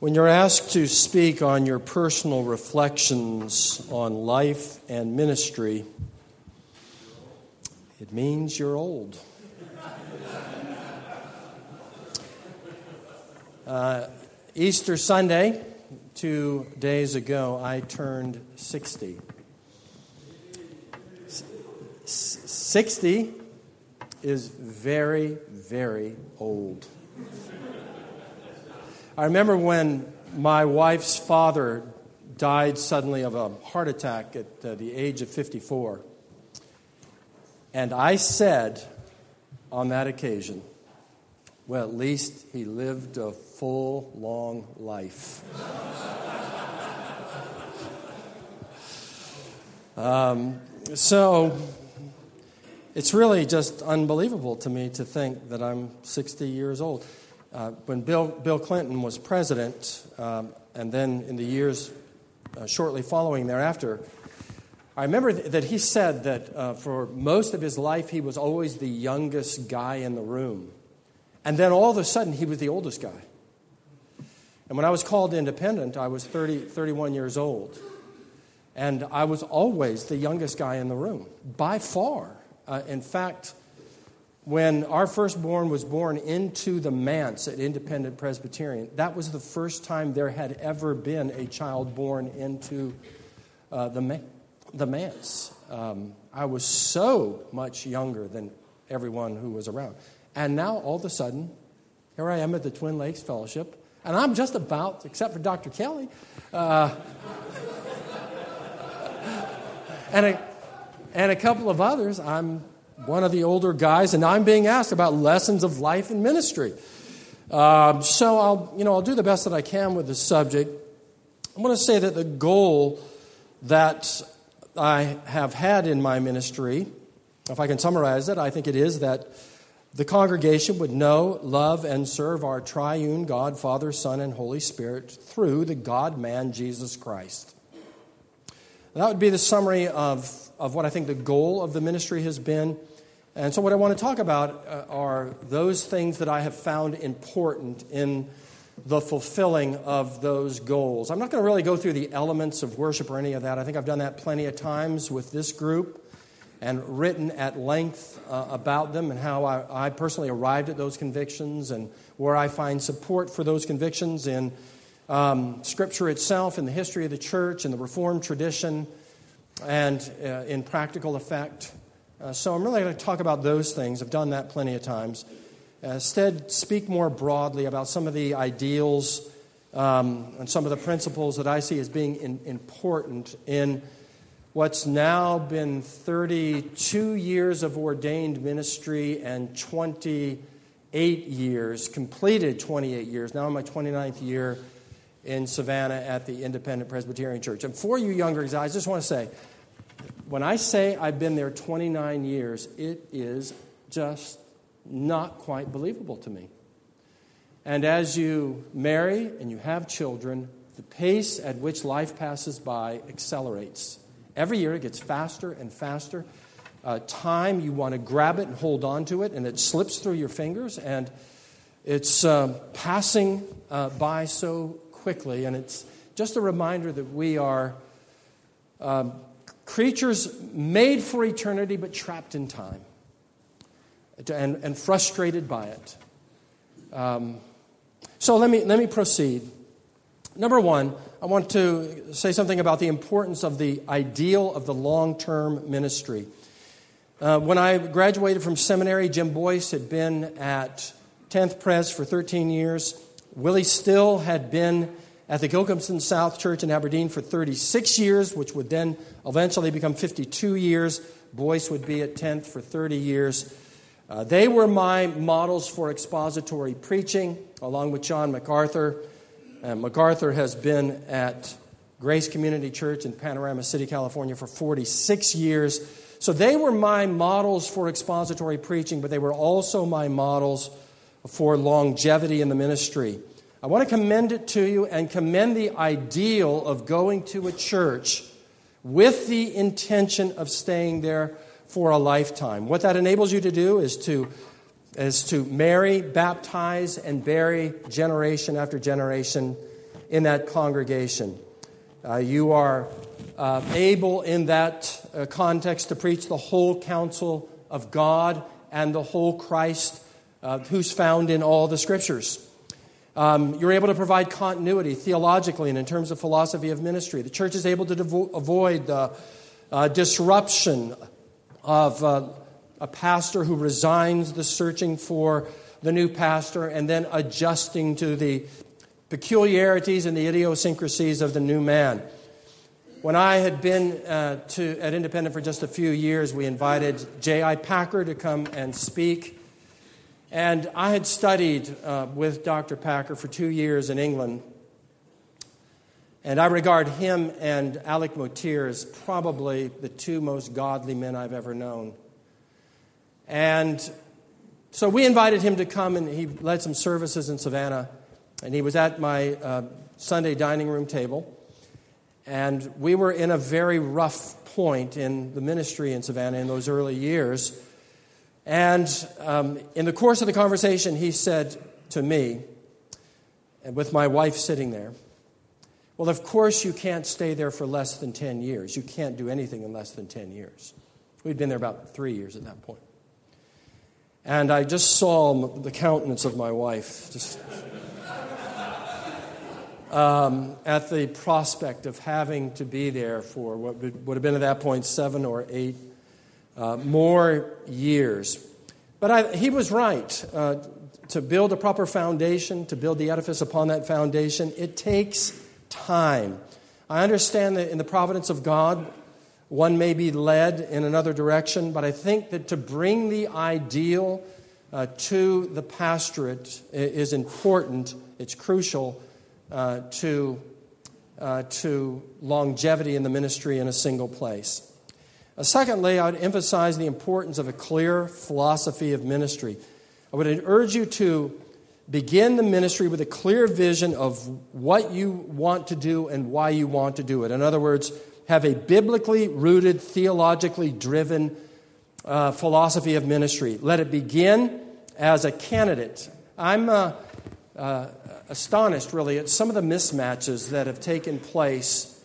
When you're asked to speak on your personal reflections on life and ministry, it means you're old. Uh, Easter Sunday, two days ago, I turned 60. 60 is very, very old. I remember when my wife's father died suddenly of a heart attack at uh, the age of 54. And I said on that occasion, well, at least he lived a full, long life. um, so it's really just unbelievable to me to think that I'm 60 years old. Uh, when Bill, Bill Clinton was president, um, and then in the years uh, shortly following thereafter, I remember th- that he said that uh, for most of his life he was always the youngest guy in the room. And then all of a sudden he was the oldest guy. And when I was called independent, I was 30, 31 years old. And I was always the youngest guy in the room, by far. Uh, in fact, when our firstborn was born into the manse at Independent Presbyterian, that was the first time there had ever been a child born into uh, the, man- the manse. Um, I was so much younger than everyone who was around. And now, all of a sudden, here I am at the Twin Lakes Fellowship, and I'm just about, except for Dr. Kelly, uh, and, a, and a couple of others, I'm one of the older guys, and I'm being asked about lessons of life and ministry. Um, so I'll, you know, I'll do the best that I can with this subject. I want to say that the goal that I have had in my ministry, if I can summarize it, I think it is that the congregation would know, love, and serve our triune God, Father, Son, and Holy Spirit through the God man, Jesus Christ. That would be the summary of, of what I think the goal of the ministry has been. And so, what I want to talk about uh, are those things that I have found important in the fulfilling of those goals. I'm not going to really go through the elements of worship or any of that. I think I've done that plenty of times with this group and written at length uh, about them and how I, I, personally arrived at those convictions and where I find support for those convictions in um, Scripture itself, in the history of the church, in the Reformed tradition, and uh, in practical effect. Uh, so I'm really going to talk about those things. I've done that plenty of times. Uh, instead, speak more broadly about some of the ideals um, and some of the principles that I see as being in, important in what's now been 32 years of ordained ministry and 28 years, completed 28 years. Now I'm my 29th year in Savannah at the Independent Presbyterian Church. And for you younger guys, I just want to say, when I say I've been there 29 years, it is just not quite believable to me. And as you marry and you have children, the pace at which life passes by accelerates. Every year it gets faster and faster. Uh, time, you want to grab it and hold on to it, and it slips through your fingers, and it's uh, passing uh, by so quickly. And it's just a reminder that we are um, creatures made for eternity but trapped in time and, and frustrated by it. Um, so let me, let me proceed. Number one, I want to say something about the importance of the ideal of the long term ministry. Uh, when I graduated from seminary, Jim Boice had been at 10th Pres for 13 years. Willie Still had been at the Gilcomston South Church in Aberdeen for 36 years, which would then eventually become 52 years. Boice would be at 10th for 30 years. Uh, they were my models for expository preaching, along with John MacArthur. And MacArthur has been at Grace Community Church in Panorama City, California for 46 years. So they were my models for expository preaching, but they were also my models for longevity in the ministry. I want to commend it to you and commend the ideal of going to a church with the intention of staying there for a lifetime. What that enables you to do is to, is to marry, baptize, and bury generation after generation in that congregation. Uh, you are uh, able in that uh, context to preach the whole counsel of God and the whole Christ uh, who's found in all the scriptures. Um, you're able to provide continuity theologically and in terms of philosophy of ministry. The church is able to devo- avoid the uh, disruption of uh, a pastor who resigns the searching for the new pastor and then adjusting to the peculiarities and the idiosyncrasies of the new man. When I had been uh, to, at Independent for just a few years, we invited J.I. Packer to come and speak. And I had studied uh, with Dr. Packer for two years in England. And I regard him and Alec Motyer as probably the two most godly men I've ever known. And so we invited him to come, and he led some services in Savannah. And he was at my uh, Sunday dining room table. And we were in a very rough point in the ministry in Savannah in those early years. And um, in the course of the conversation, he said to me, and with my wife sitting there, Well, of course, you can't stay there for less than 10 years. You can't do anything in less than 10 years. We'd been there about three years at that point. And I just saw the countenance of my wife just um, at the prospect of having to be there for what would have been at that point seven or eight uh, more years. But I, he was right. Uh, to build a proper foundation, to build the edifice upon that foundation, it takes time. I understand that in the providence of God, one may be led in another direction, but I think that to bring the ideal uh, to the pastorate is important, it's crucial uh, to, uh, to longevity in the ministry in a single place. Uh, secondly, I would emphasize the importance of a clear philosophy of ministry. I would urge you to begin the ministry with a clear vision of what you want to do and why you want to do it. In other words, have a biblically rooted, theologically driven uh, philosophy of ministry. Let it begin as a candidate. I'm uh, uh, astonished, really, at some of the mismatches that have taken place.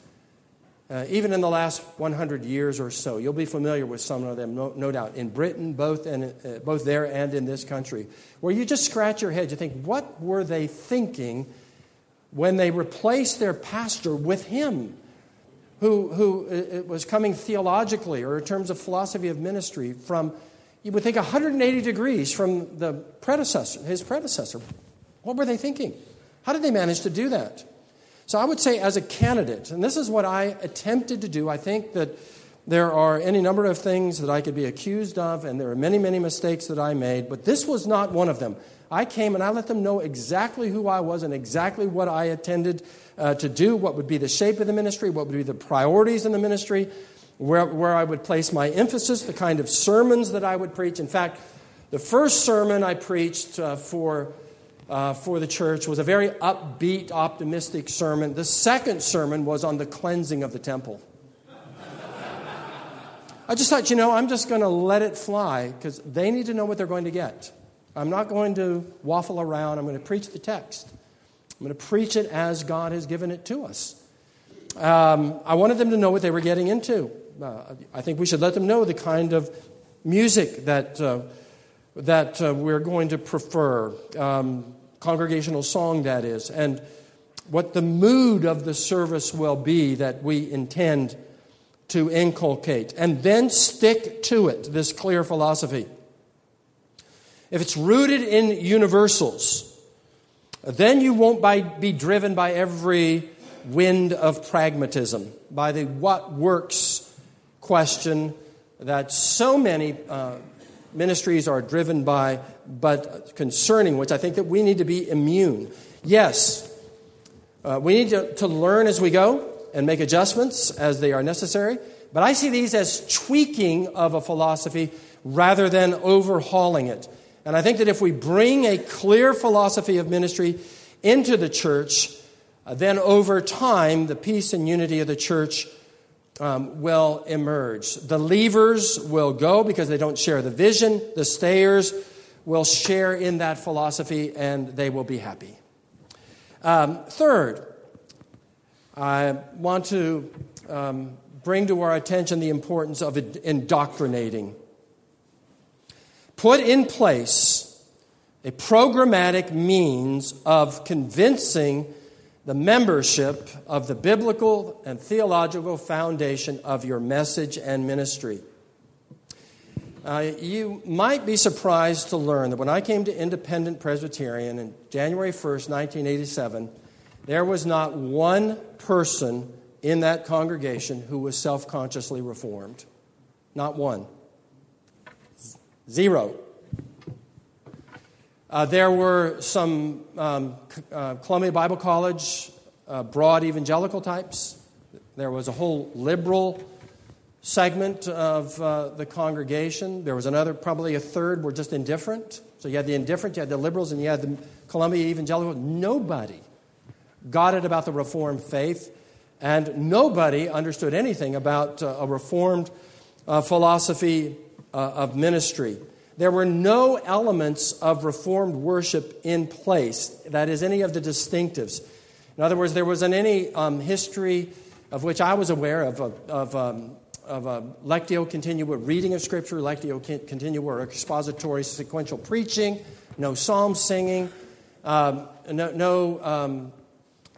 Uh, even in the last 100 years or so, you'll be familiar with some of them, no, no doubt, in Britain, both, and, uh, both there and in this country, where you just scratch your head. You think, what were they thinking when they replaced their pastor with him, who, who uh, was coming theologically or in terms of philosophy of ministry from, you would think, 180 degrees from the predecessor, his predecessor? What were they thinking? How did they manage to do that? So I would say, as a candidate, and this is what I attempted to do, I think that there are any number of things that I could be accused of, and there are many, many mistakes that I made, but this was not one of them. I came and I let them know exactly who I was and exactly what I intended uh, to do, what would be the shape of the ministry, what would be the priorities in the ministry, where, where I would place my emphasis, the kind of sermons that I would preach. In fact, the first sermon I preached uh, for uh, for the church was a very upbeat, optimistic sermon. The second sermon was on the cleansing of the temple. I just thought, you know, I'm just going to let it fly because they need to know what they're going to get. I'm not going to waffle around. I'm going to preach the text. I'm going to preach it as God has given it to us. Um, I wanted them to know what they were getting into. Uh, I think we should let them know the kind of music that. Uh, that uh, we're going to prefer, um, congregational song that is, and what the mood of the service will be that we intend to inculcate, and then stick to it, this clear philosophy. If it's rooted in universals, then you won't be driven by every wind of pragmatism, by the what works question that so many uh, ministries are driven by, but concerning which I think that we need to be immune. Yes, uh, we need to, to learn as we go and make adjustments as they are necessary, but I see these as tweaking of a philosophy rather than overhauling it. And I think that if we bring a clear philosophy of ministry into the church, uh, then over time, the peace and unity of the church um, will emerge. The leavers will go because they don't share the vision. The stayers will share in that philosophy and they will be happy. Um, third, I want to um, bring to our attention the importance of indoctrinating. Put in place a programmatic means of convincing the membership of the biblical and theological foundation of your message and ministry. Uh, you might be surprised to learn that when I came to Independent Presbyterian in January 1st, 1987, there was not one person in that congregation who was self consciously reformed. Not one. Zero. Uh, there were some um, uh, Columbia Bible College uh, broad evangelical types. There was a whole liberal segment of uh, the congregation. There was another, probably a third, were just indifferent. So you had the indifferent, you had the liberals, and you had the Columbia evangelical. Nobody got it about the Reformed faith, and nobody understood anything about uh, a Reformed uh, philosophy of ministry there were no elements of Reformed worship in place, that is, any of the distinctives. In other words, there wasn't any um, history of which I was aware of, of, of, um, of a lectio continua reading of Scripture, lectio continua expository sequential preaching, no psalm singing, um, no, no um,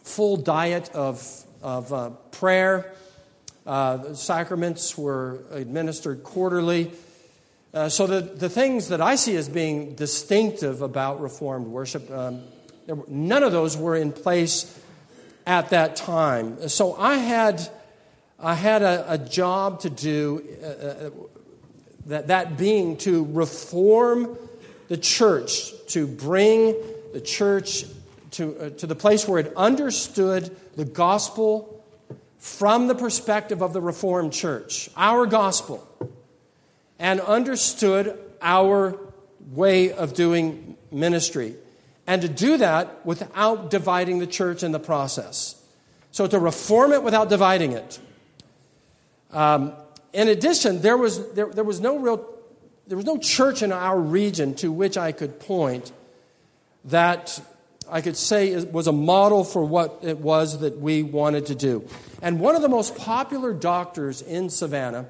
full diet of, of uh, prayer. Uh, the sacraments were administered quarterly. Uh, so, the, the things that I see as being distinctive about Reformed worship, um, were, none of those were in place at that time. So, I had, I had a, a job to do, uh, uh, that, that being to reform the church, to bring the church to, uh, to the place where it understood the gospel from the perspective of the Reformed church, our gospel and understood our way of doing ministry. And to do that without dividing the church in the process. So to reform it without dividing it. Um, in addition, there was, there, there was no real there was no church in our region to which I could point that I could say was a model for what it was that we wanted to do. And one of the most popular doctors in Savannah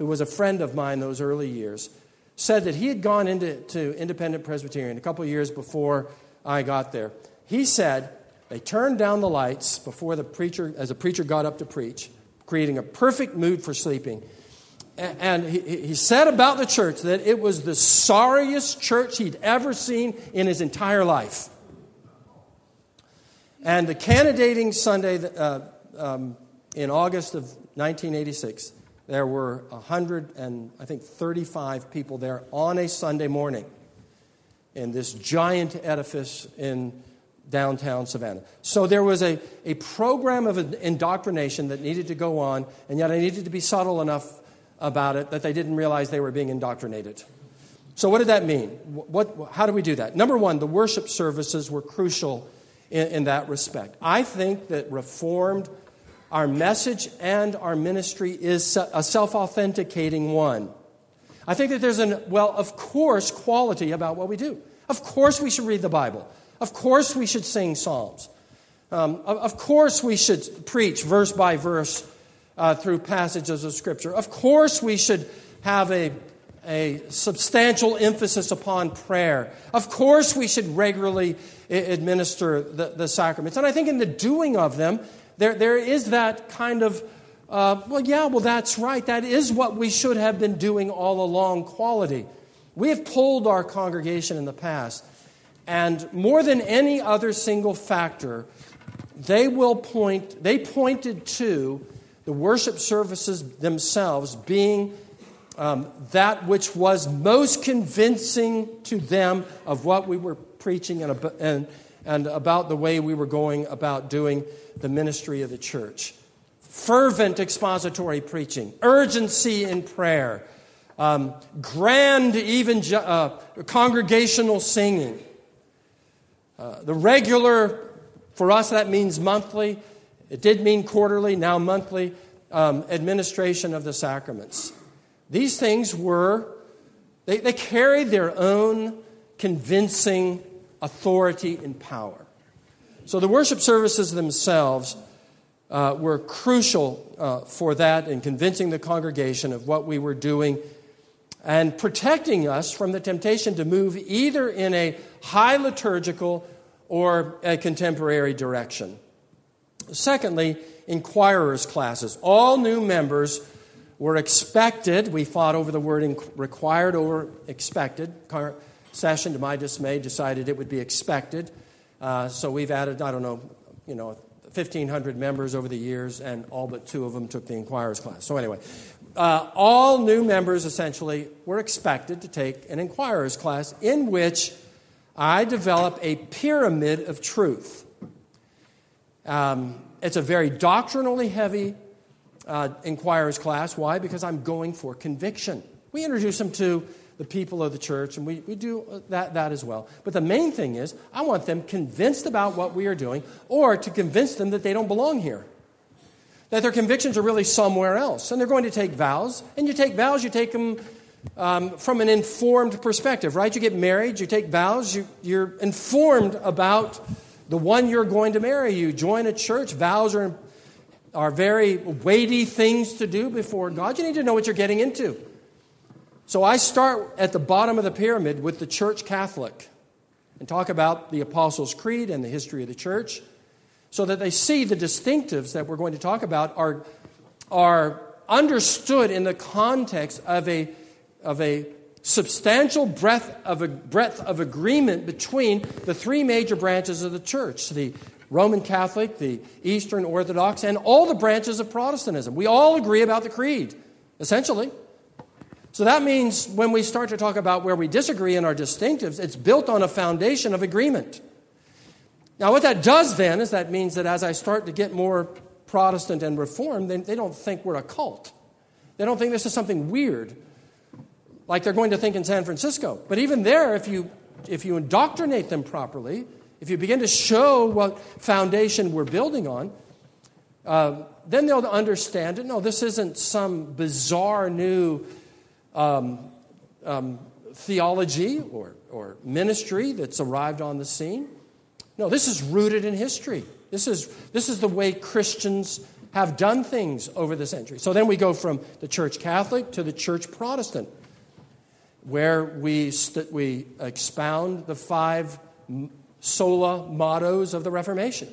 who was a friend of mine those early years, said that he had gone into Independent Presbyterian a couple years before I got there. He said they turned down the lights before the preacher, as the preacher got up to preach, creating a perfect mood for sleeping. And he, he said about the church that it was the sorriest church he'd ever seen in his entire life. And the candidating Sunday uh, um, in August of 1986, there were 100 and I think 35 people there on a Sunday morning in this giant edifice in downtown Savannah. So there was a, a program of indoctrination that needed to go on, and yet I needed to be subtle enough about it that they didn't realize they were being indoctrinated. So, what did that mean? What, how do we do that? Number one, the worship services were crucial in, in that respect. I think that Reformed our message and our ministry is a self authenticating one. I think that there's an, well, of course, quality about what we do. Of course, we should read the Bible. Of course, we should sing Psalms. Um, of, course, we should preach verse by verse uh, through passages of Scripture. Of course, we should have a, a substantial emphasis upon prayer. Of course, we should regularly administer the, the sacraments. And I think in the doing of them, there, there is that kind of, uh, well, yeah, well, that's right. That is what we should have been doing all along quality. We have pulled our congregation in the past, and more than any other single factor, they will point, they pointed to the worship services themselves being um, that which was most convincing to them of what we were preaching and, and, and about the way we were going about doing the ministry of the church. Fervent expository preaching, urgency in prayer, um, grand even uh, congregational singing. Uh, the regular, for us that means monthly. It did mean quarterly, now monthly, um, administration of the sacraments. These things were, they, they carried their own convincing authority and power. So the worship services themselves uh, were crucial uh, for that in convincing the congregation of what we were doing and protecting us from the temptation to move either in a high liturgical or a contemporary direction. Secondly, inquirers classes. All new members were expected, we fought over the word required over expected. Session, to my dismay, decided it would be expected. Uh, so we've added, I don't know, you know, 1,500 members over the years, and all but two of them took the inquirers class. So, anyway, uh, all new members essentially were expected to take an inquirers class in which I develop a pyramid of truth. Um, it's a very doctrinally heavy uh, inquirers class. Why? Because I'm going for conviction. We introduce them to the people of the church, and we, we do uh, that, that as well. But the main thing is, I want them convinced about what we are doing, or to convince them that they don't belong here. That their convictions are really somewhere else. And they're going to take vows. And you take vows, you take them um, from an informed perspective, right? You get married, you take vows, you, you're informed about the one you're going to marry. You join a church, vows are, are very weighty things to do before God. You need to know what you're getting into. So I start at the bottom of the pyramid with the church Catholic and talk about the Apostles' Creed and the history of the church so that they see the distinctives that we're going to talk about are, are understood in the context of a, of a substantial breadth of, a, breadth of agreement between the three major branches of the church the Roman Catholic, the Eastern Orthodox, and all the branches of Protestantism. We all agree about the creed, essentially. So that means when we start to talk about where we disagree in our distinctives, it's built on a foundation of agreement. Now, what that does then is that means that as I start to get more Protestant and Reformed, they, they don't think we're a cult. They don't think this is something weird like they're going to think in San Francisco. But even there, if you, if you indoctrinate them properly, if you begin to show what foundation we're building on, uh, then they'll understand it. No, this isn't some bizarre new um, um, theology or, or ministry that's arrived on the scene. No, this is rooted in history. This is, this is the way Christians have done things over the centuries. So then we go from the Church Catholic to the Church Protestant where we, st- we expound the five sola mottos of the Reformation.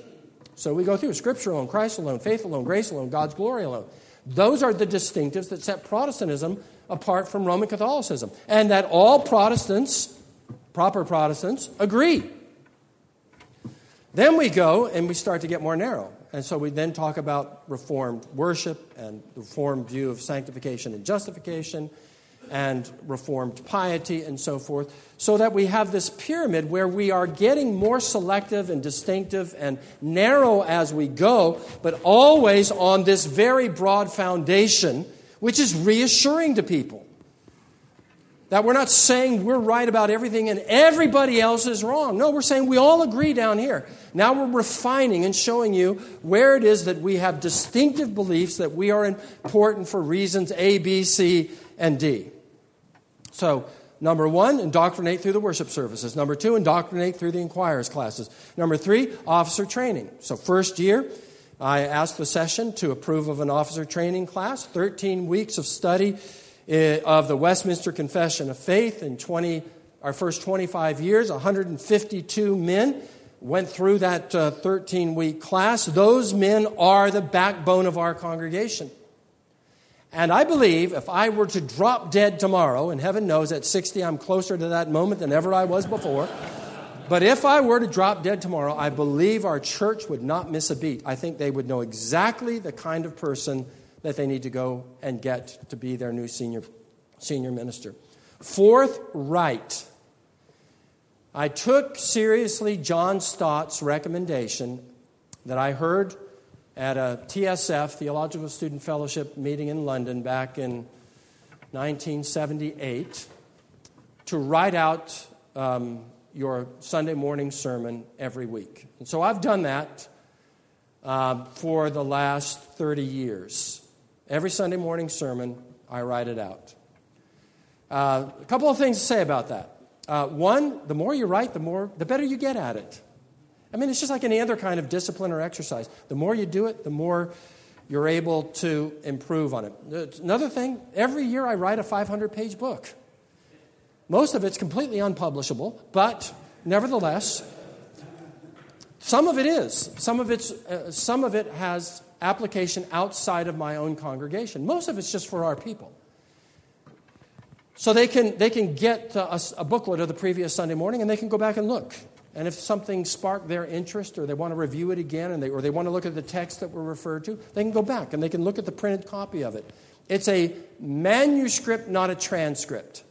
So we go through Scripture alone, Christ alone, faith alone, grace alone, God's glory alone. Those are the distinctives that set Protestantism apart from Roman Catholicism, and that all Protestants, proper Protestants, agree. Then we go and we start to get more narrow. And so we then talk about Reformed worship and the Reformed view of sanctification and justification and Reformed piety and so forth, so that we have this pyramid where we are getting more selective and distinctive and narrow as we go, but always on this very broad foundation, which is reassuring to people. That we're not saying we're right about everything and everybody else is wrong. No, we're saying we all agree down here. Now we're refining and showing you where it is that we have distinctive beliefs that we are important for reasons A, B, C, and D. So, number one, indoctrinate through the worship services. Number two, indoctrinate through the inquirers classes. Number three, officer training. So, first year, I asked the session to approve of an officer training class, 13 weeks of study eh, of the Westminster Confession of Faith in 20, our first 25 years. 152 men went through that 13 uh, week class. Those men are the backbone of our congregation. And I believe if I were to drop dead tomorrow, and heaven knows at 60 I'm closer to that moment than ever I was before, but if I were to drop dead tomorrow, I believe our church would not miss a beat. I think they would know exactly the kind of person that they need to go and get to be their new senior, senior minister. Fourth, right. I took seriously John Stott's recommendation that I heard at a TSF, Theological Student Fellowship meeting in London back in 1978, to write out um, your Sunday morning sermon every week. And so I've done that uh, for the last 30 years. Every Sunday morning sermon, I write it out. Uh, a couple of things to say about that. Uh, one, the more you write, the more, the better you get at it. I mean, it's just like any other kind of discipline or exercise. The more you do it, the more you're able to improve on it. Another thing, every year I write a 500 page book. Most of it's completely unpublishable, but nevertheless, some of it is. Some of, it's, uh, some of it has application outside of my own congregation. Most of it's just for our people. So they can, they can get a, a booklet of the previous Sunday morning and they can go back and look. And if something sparked their interest or they want to review it again and they, or they want to look at the text that were referred to, they can go back and they can look at the printed copy of it. It's a manuscript, not a transcript.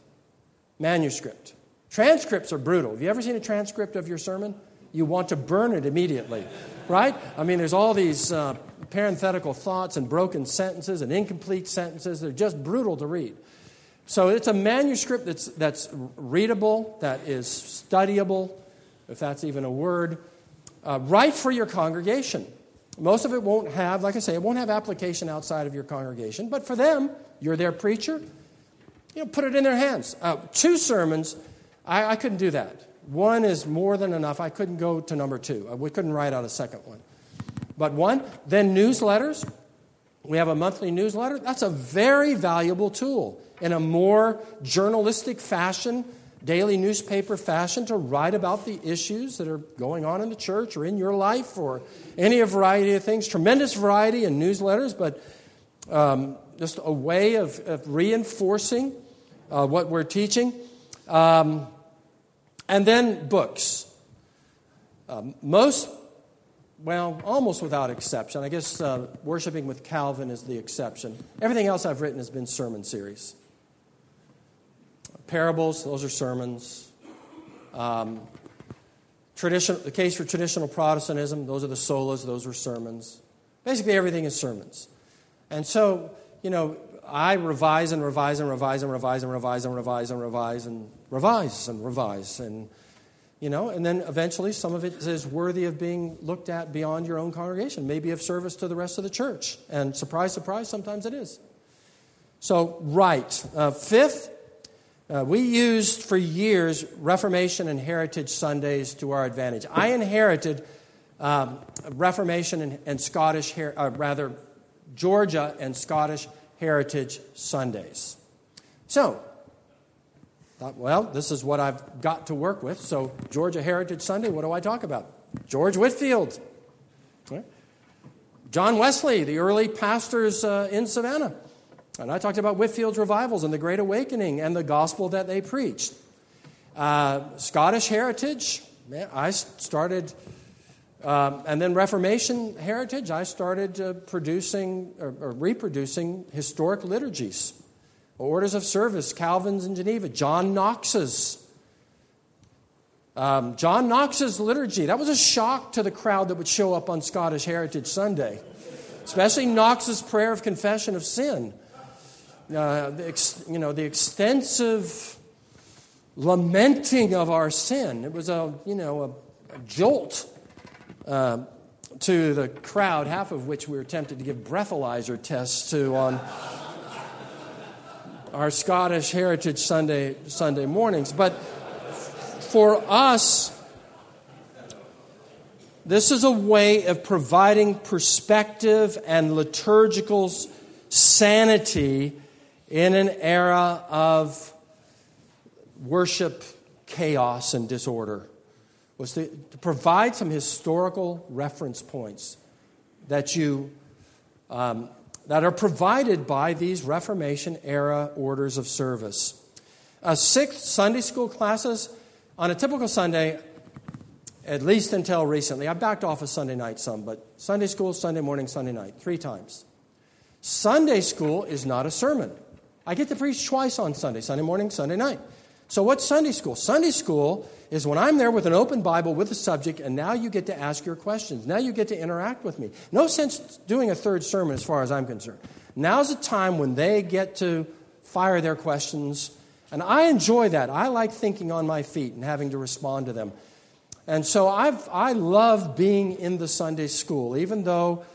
Manuscript. Transcripts are brutal. Have you ever seen a transcript of your sermon? You want to burn it immediately, right? I mean, there's all these uh, parenthetical thoughts and broken sentences and incomplete sentences. They're just brutal to read. So it's a manuscript that's, that's readable, that is studyable, if that's even a word, uh, right for your congregation. Most of it won't have, like I say, it won't have application outside of your congregation, but for them, you're their preacher, you know, put it in their hands. Uh, two sermons, I, I couldn't do that. One is more than enough. I couldn't go to number two. Uh, we couldn't write out a second one. But one, then newsletters. We have a monthly newsletter. That's a very valuable tool in a more journalistic fashion, daily newspaper fashion, to write about the issues that are going on in the church or in your life or any variety of things. Tremendous variety in newsletters, but um, just a way of, of reinforcing uh, what we're teaching. Um, and then books. Um, most well, almost without exception. I guess uh, Worshiping with Calvin is the exception. Everything else I've written has been sermon series. Parables, those are sermons. Um, tradition, the case for traditional Protestantism, those are the solas, those are sermons. Basically, everything is sermons. And so, you know, I revise and revise and revise and revise and revise and revise and revise and revise and revise and you know, and then eventually some of it is worthy of being looked at beyond your own congregation, maybe of service to the rest of the church. And surprise, surprise, sometimes it is. So, right. Uh, fifth, uh, we used for years Reformation and Heritage Sundays to our advantage. I inherited um, Reformation and, and Scottish, uh, rather, Georgia and Scottish Heritage Sundays. So, Thought, well, this is what I've got to work with. So, Georgia Heritage Sunday, what do I talk about? George Whitefield. John Wesley, the early pastors uh, in Savannah. And I talked about Whitefield's revivals and the Great Awakening and the gospel that they preached. Uh, Scottish heritage, I started, um, and then Reformation heritage, I started uh, producing or, or reproducing historic liturgies. Orders of service, Calvin's in Geneva, John Knox's. Um, John Knox's liturgy, that was a shock to the crowd that would show up on Scottish Heritage Sunday, especially Knox's prayer of confession of sin. Uh, the ex, you know, the extensive lamenting of our sin. It was a, you know, a, a jolt uh, to the crowd, half of which we were tempted to give breathalyzer tests to on our Scottish Heritage Sunday, Sunday mornings. But for us, this is a way of providing perspective and liturgical sanity in an era of worship chaos and disorder was to, to provide some historical reference points that you um, that are provided by these Reformation era orders of service. Uh, six Sunday school classes on a typical Sunday, at least until recently. I backed off of Sunday night some, but Sunday school, Sunday morning, Sunday night, three times. Sunday school is not a sermon. I get to preach twice on Sunday, Sunday morning, Sunday night. So, what's Sunday school? Sunday school is when I'm there with an open Bible with a subject, and now you get to ask your questions. Now you get to interact with me. No sense doing a third sermon as far as I'm concerned. Now's a time when they get to fire their questions, and I enjoy that. I like thinking on my feet and having to respond to them. And so I've, I love being in the Sunday school, even though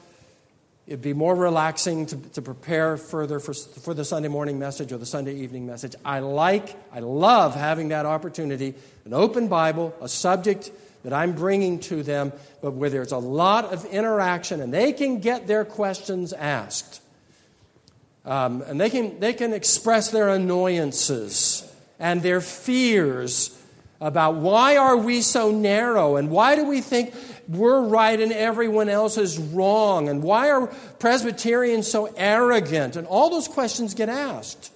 It'd be more relaxing to, to prepare further for, for the Sunday morning message or the Sunday evening message. I like, I love having that opportunity an open Bible, a subject that I'm bringing to them, but where there's a lot of interaction and they can get their questions asked. Um, and they can, they can express their annoyances and their fears about why are we so narrow and why do we think we're right and everyone else is wrong and why are Presbyterians so arrogant and all those questions get asked.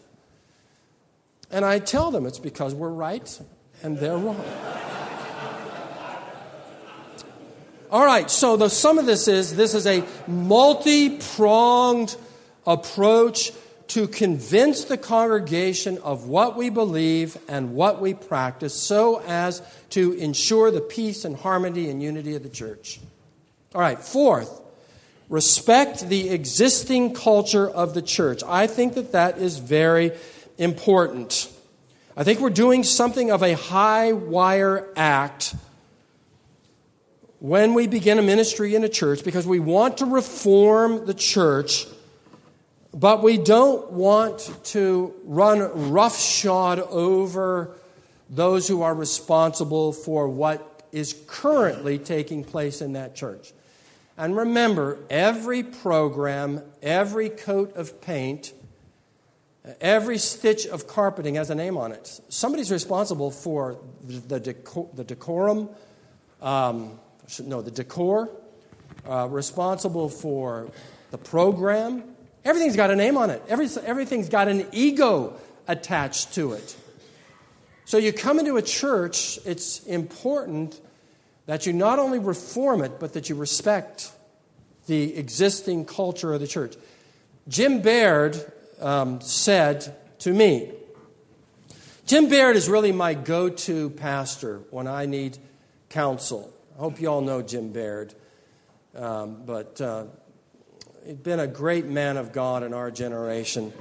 And I tell them it's because we're right and they're wrong. All right, so the sum of this is this is a multi pronged approach to convince the congregation of what we believe and what we practice so as to ensure the peace and harmony and unity of the church. All right, fourth, respect the existing culture of the church. I think that that is very important. I think we're doing something of a high wire act when we begin a ministry in a church because we want to reform the church, but we don't want to run roughshod over those who are responsible for what is currently taking place in that church. And remember, every program, every coat of paint, Every stitch of carpeting has a name on it. Somebody's responsible for the, decor, the decorum, um, no, the decor, uh, responsible for the program. Everything's got a name on it, Every, everything's got an ego attached to it. So you come into a church, it's important that you not only reform it, but that you respect the existing culture of the church. Jim Baird um, said to me. Jim Baird is really my go to pastor when I need counsel. I hope you all know Jim Baird. Um, but uh, been a great man of God in our generation.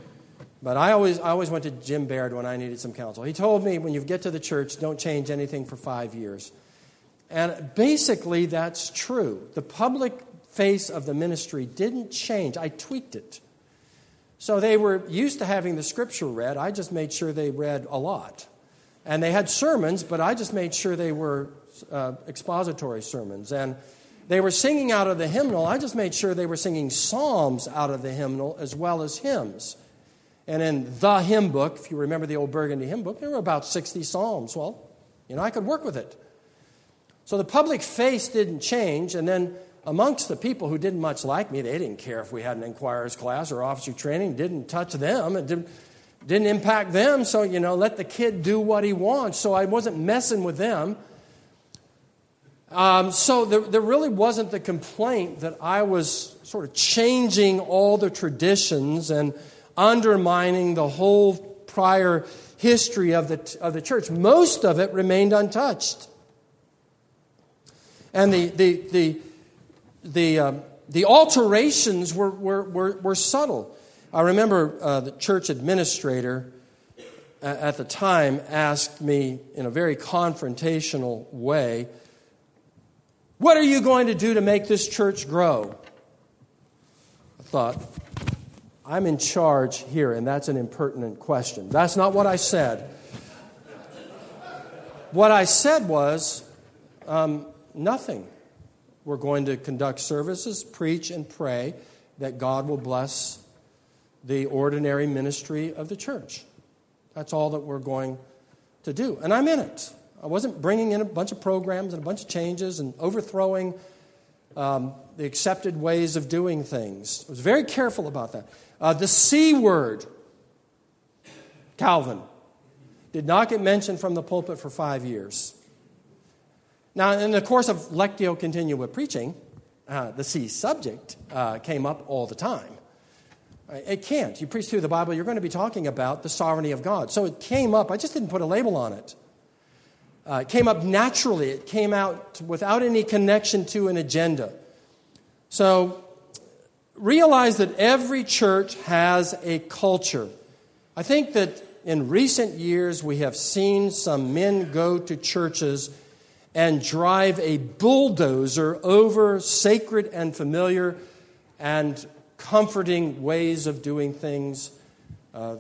But I always, I always went to Jim Baird when I needed some counsel. He told me when you get to the church, don't change anything for five years. And basically, that's true. The public face of the ministry didn't change. I tweaked it. So they were used to having the scripture read. I just made sure they read a lot. And they had sermons, but I just made sure they were uh, expository sermons. And they were singing out of the hymnal. I just made sure they were singing psalms out of the hymnal as well as hymns. And in the hymn book, if you remember the old Burgundy hymn book, there were about 60 psalms. Well, you know, I could work with it. So the public face didn't change. And then amongst the people who didn't much like me, they didn't care if we had an inquirer's class or officer training, didn't touch them, it didn't, didn't impact them. So, you know, let the kid do what he wants. So I wasn't messing with them. Um, so there, there really wasn't the complaint that I was sort of changing all the traditions and undermining the whole prior history of the, of the church. Most of it remained untouched. And the, the, the, the, uh, the alterations were, were, were, were, subtle. I remember uh, the church administrator at the time asked me in a very confrontational way, What are you going to do to make this church grow? I thought, I'm in charge here, and that's an impertinent question. That's not what I said. What I said was um, nothing. We're going to conduct services, preach, and pray that God will bless the ordinary ministry of the church. That's all that we're going to do. And I'm in it. I wasn't bringing in a bunch of programs and a bunch of changes and overthrowing um, the accepted ways of doing things. I was very careful about that. Uh, the C word, Calvin, did not get mentioned from the pulpit for five years. Now, in the course of Lectio Continua with preaching, uh, the C subject uh, came up all the time. It can't. You preach through the Bible, you're going to be talking about the sovereignty of God. So it came up. I just didn't put a label on it. Uh, it came up naturally, it came out without any connection to an agenda. So realize that every church has a culture. I think that in recent years we have seen some men go to churches and drive a bulldozer over sacred and familiar and comforting ways of doing things, uh,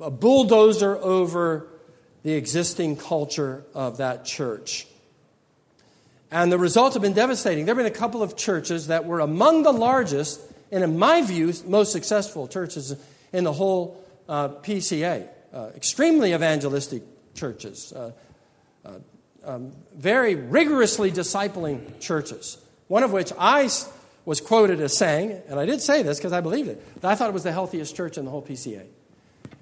a bulldozer over the existing culture of that church. And the results have been devastating. There have been a couple of churches that were among the largest, and in my view, most successful churches in the whole uh, PCA. Uh, extremely evangelistic churches, uh, uh, um, very rigorously discipling churches. One of which I was quoted as saying, and I did say this because I believed it, that I thought it was the healthiest church in the whole PCA.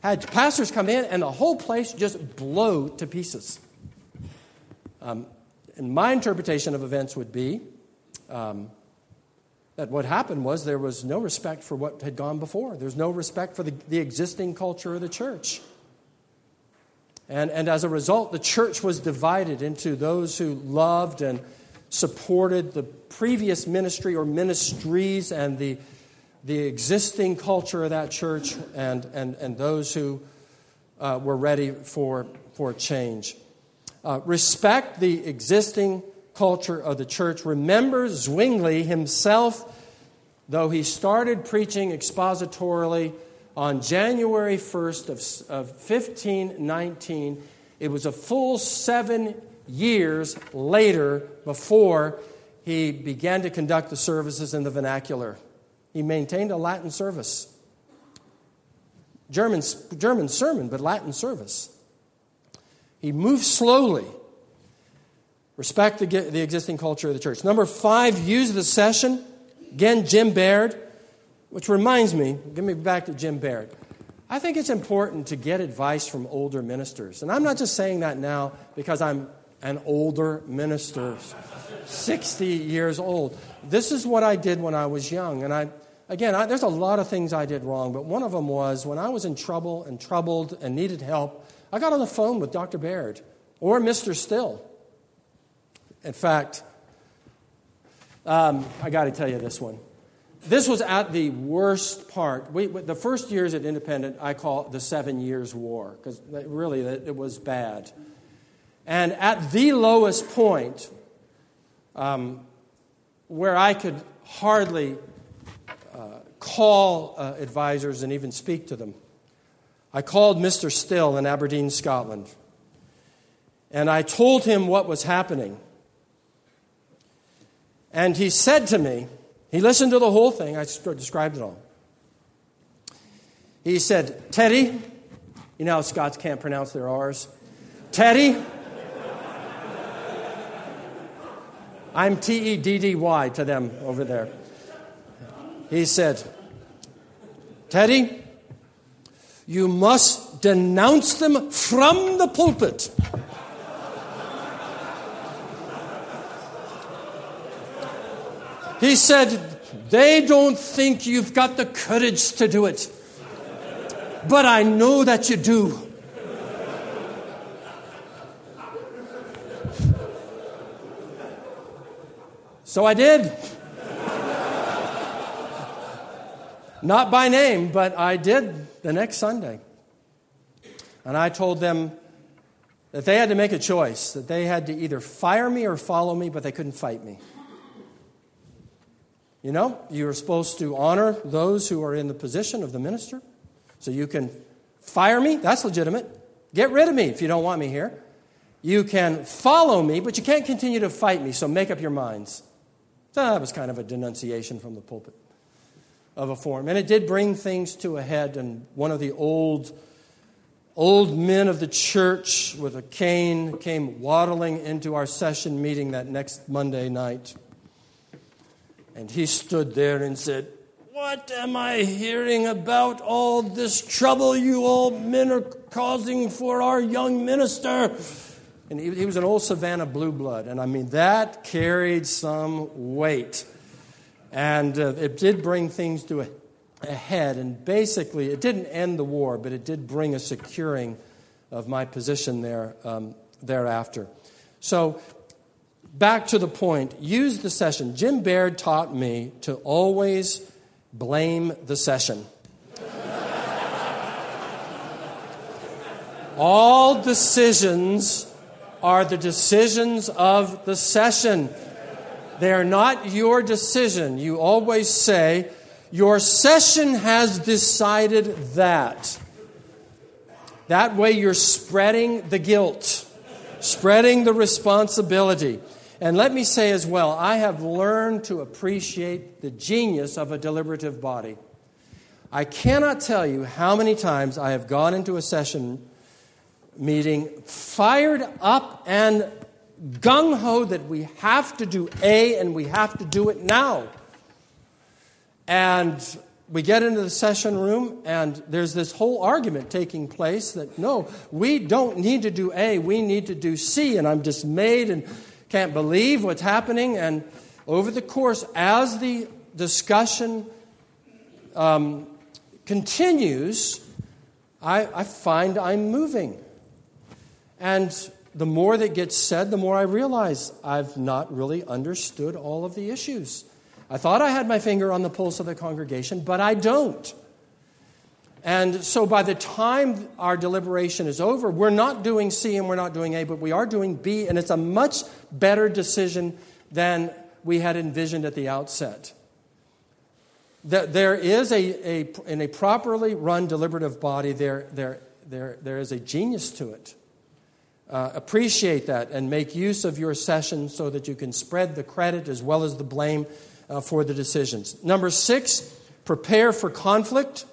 Had pastors come in and the whole place just blow to pieces. Um, and my interpretation of events would be um, that what happened was there was no respect for what had gone before. There's no respect for the, the existing culture of the church. And, and as a result, the church was divided into those who loved and supported the previous ministry or ministries and the, the existing culture of that church, and, and, and those who uh, were ready for, for change. Uh, respect the existing culture of the church. Remember Zwingli himself, though he started preaching expositorily on January 1st of, of 1519, it was a full seven years later before he began to conduct the services in the vernacular. He maintained a Latin service. German, German sermon, but Latin service. He moved slowly. Respect the, the existing culture of the church. Number five, use the session. Again, Jim Baird, which reminds me, give me back to Jim Baird. I think it's important to get advice from older ministers. And I'm not just saying that now because I'm an older minister, 60 years old. This is what I did when I was young. And I, again, I, there's a lot of things I did wrong, but one of them was when I was in trouble and troubled and needed help, I got on the phone with Dr. Baird or Mr. Still. In fact, um, I got to tell you this one. This was at the worst part. We, the first years at Independent, I call the Seven Years' War, because really it was bad. And at the lowest point, um, where I could hardly call uh, advisors and even speak to them, I called Mr. Still in Aberdeen, Scotland. And I told him what was happening. And he said to me, he listened to the whole thing, I described it all. He said, Teddy, you know Scots can't pronounce their R's? Teddy, I'm T E D D Y to them over there. He said, Teddy, you must denounce them from the pulpit. He said, They don't think you've got the courage to do it, but I know that you do. So I did. Not by name, but I did the next Sunday. And I told them that they had to make a choice, that they had to either fire me or follow me, but they couldn't fight me. You know, you are supposed to honor those who are in the position of the minister. So you can fire me, that's legitimate. Get rid of me if you don't want me here. You can follow me, but you can't continue to fight me, so make up your minds. That was kind of a denunciation from the pulpit of a form. And it did bring things to a head, and one of the old old men of the church with a cane came waddling into our session meeting that next Monday night. And he stood there and said, What am I hearing about all this trouble you old men are causing for our young minister? And he, he was an old Savannah blue blood. And I mean, that carried some weight. And uh, it did bring things to a, a head. And basically, it didn't end the war, but it did bring a securing of my position there um, thereafter. So, back to the point use the session. Jim Baird taught me to always blame the session. All decisions are the decisions of the session. They are not your decision. You always say, Your session has decided that. That way, you're spreading the guilt, spreading the responsibility. And let me say as well, I have learned to appreciate the genius of a deliberative body. I cannot tell you how many times I have gone into a session meeting fired up and gung ho that we have to do A and we have to do it now. And we get into the session room, and there's this whole argument taking place that no, we don't need to do A, we need to do C. And I'm dismayed and can't believe what's happening. And over the course, as the discussion um, continues, I, I find I'm moving. And the more that gets said, the more I realize I've not really understood all of the issues. I thought I had my finger on the pulse of the congregation, but I don't. And so by the time our deliberation is over, we're not doing C and we're not doing A, but we are doing B, and it's a much better decision than we had envisioned at the outset. That there is a, a in a properly run deliberative body, there, there, there, there is a genius to it. Uh, appreciate that and make use of your session so that you can spread the credit as well as the blame uh, for the decisions. Number six, prepare for conflict.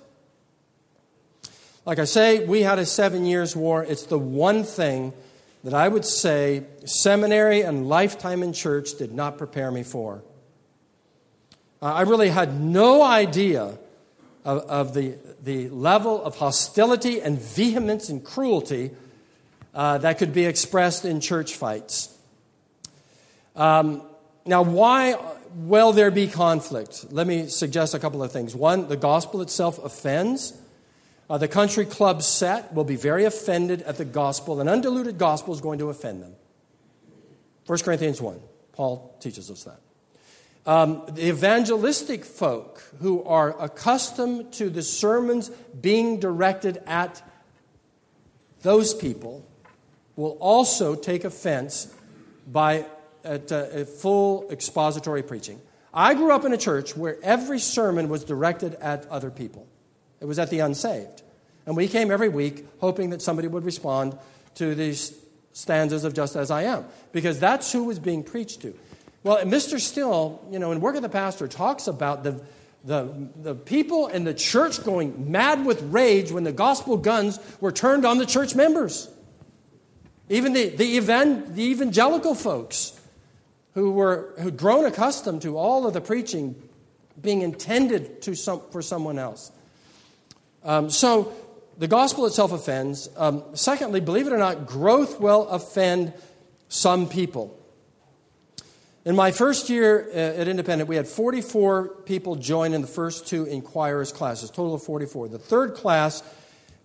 Like I say, we had a seven years war. It's the one thing that I would say seminary and lifetime in church did not prepare me for. Uh, I really had no idea of, of, the, the level of hostility and vehemence and cruelty uh, that could be expressed in church fights. Um, now, why will there be conflict? Let me suggest a couple of things. One, the gospel itself offends. Uh, the country club set will be very offended at the gospel. An undiluted gospel is going to offend them. 1 Corinthians 1, Paul teaches us that. Um, the evangelistic folk who are accustomed to the sermons being directed at those people will also take offense by at, uh, full expository preaching. I grew up in a church where every sermon was directed at other people. It was at the unsaved. And we came every week hoping that somebody would respond to these stanzas of Just As I Am, because that's who was being preached to. Well, Mr. Still, you know, in Work of the Pastor, talks about the, the, the people in the church going mad with rage when the gospel guns were turned on the church members. Even the, the, evan, the evangelical folks who were who'd grown accustomed to all of the preaching being intended to some, for someone else. Um, so the gospel itself offends. Um, secondly, believe it or not, growth will offend some people. In my first year uh, at Independent, we had 44 people join in the first two inquirers classes, total of 44. The third class,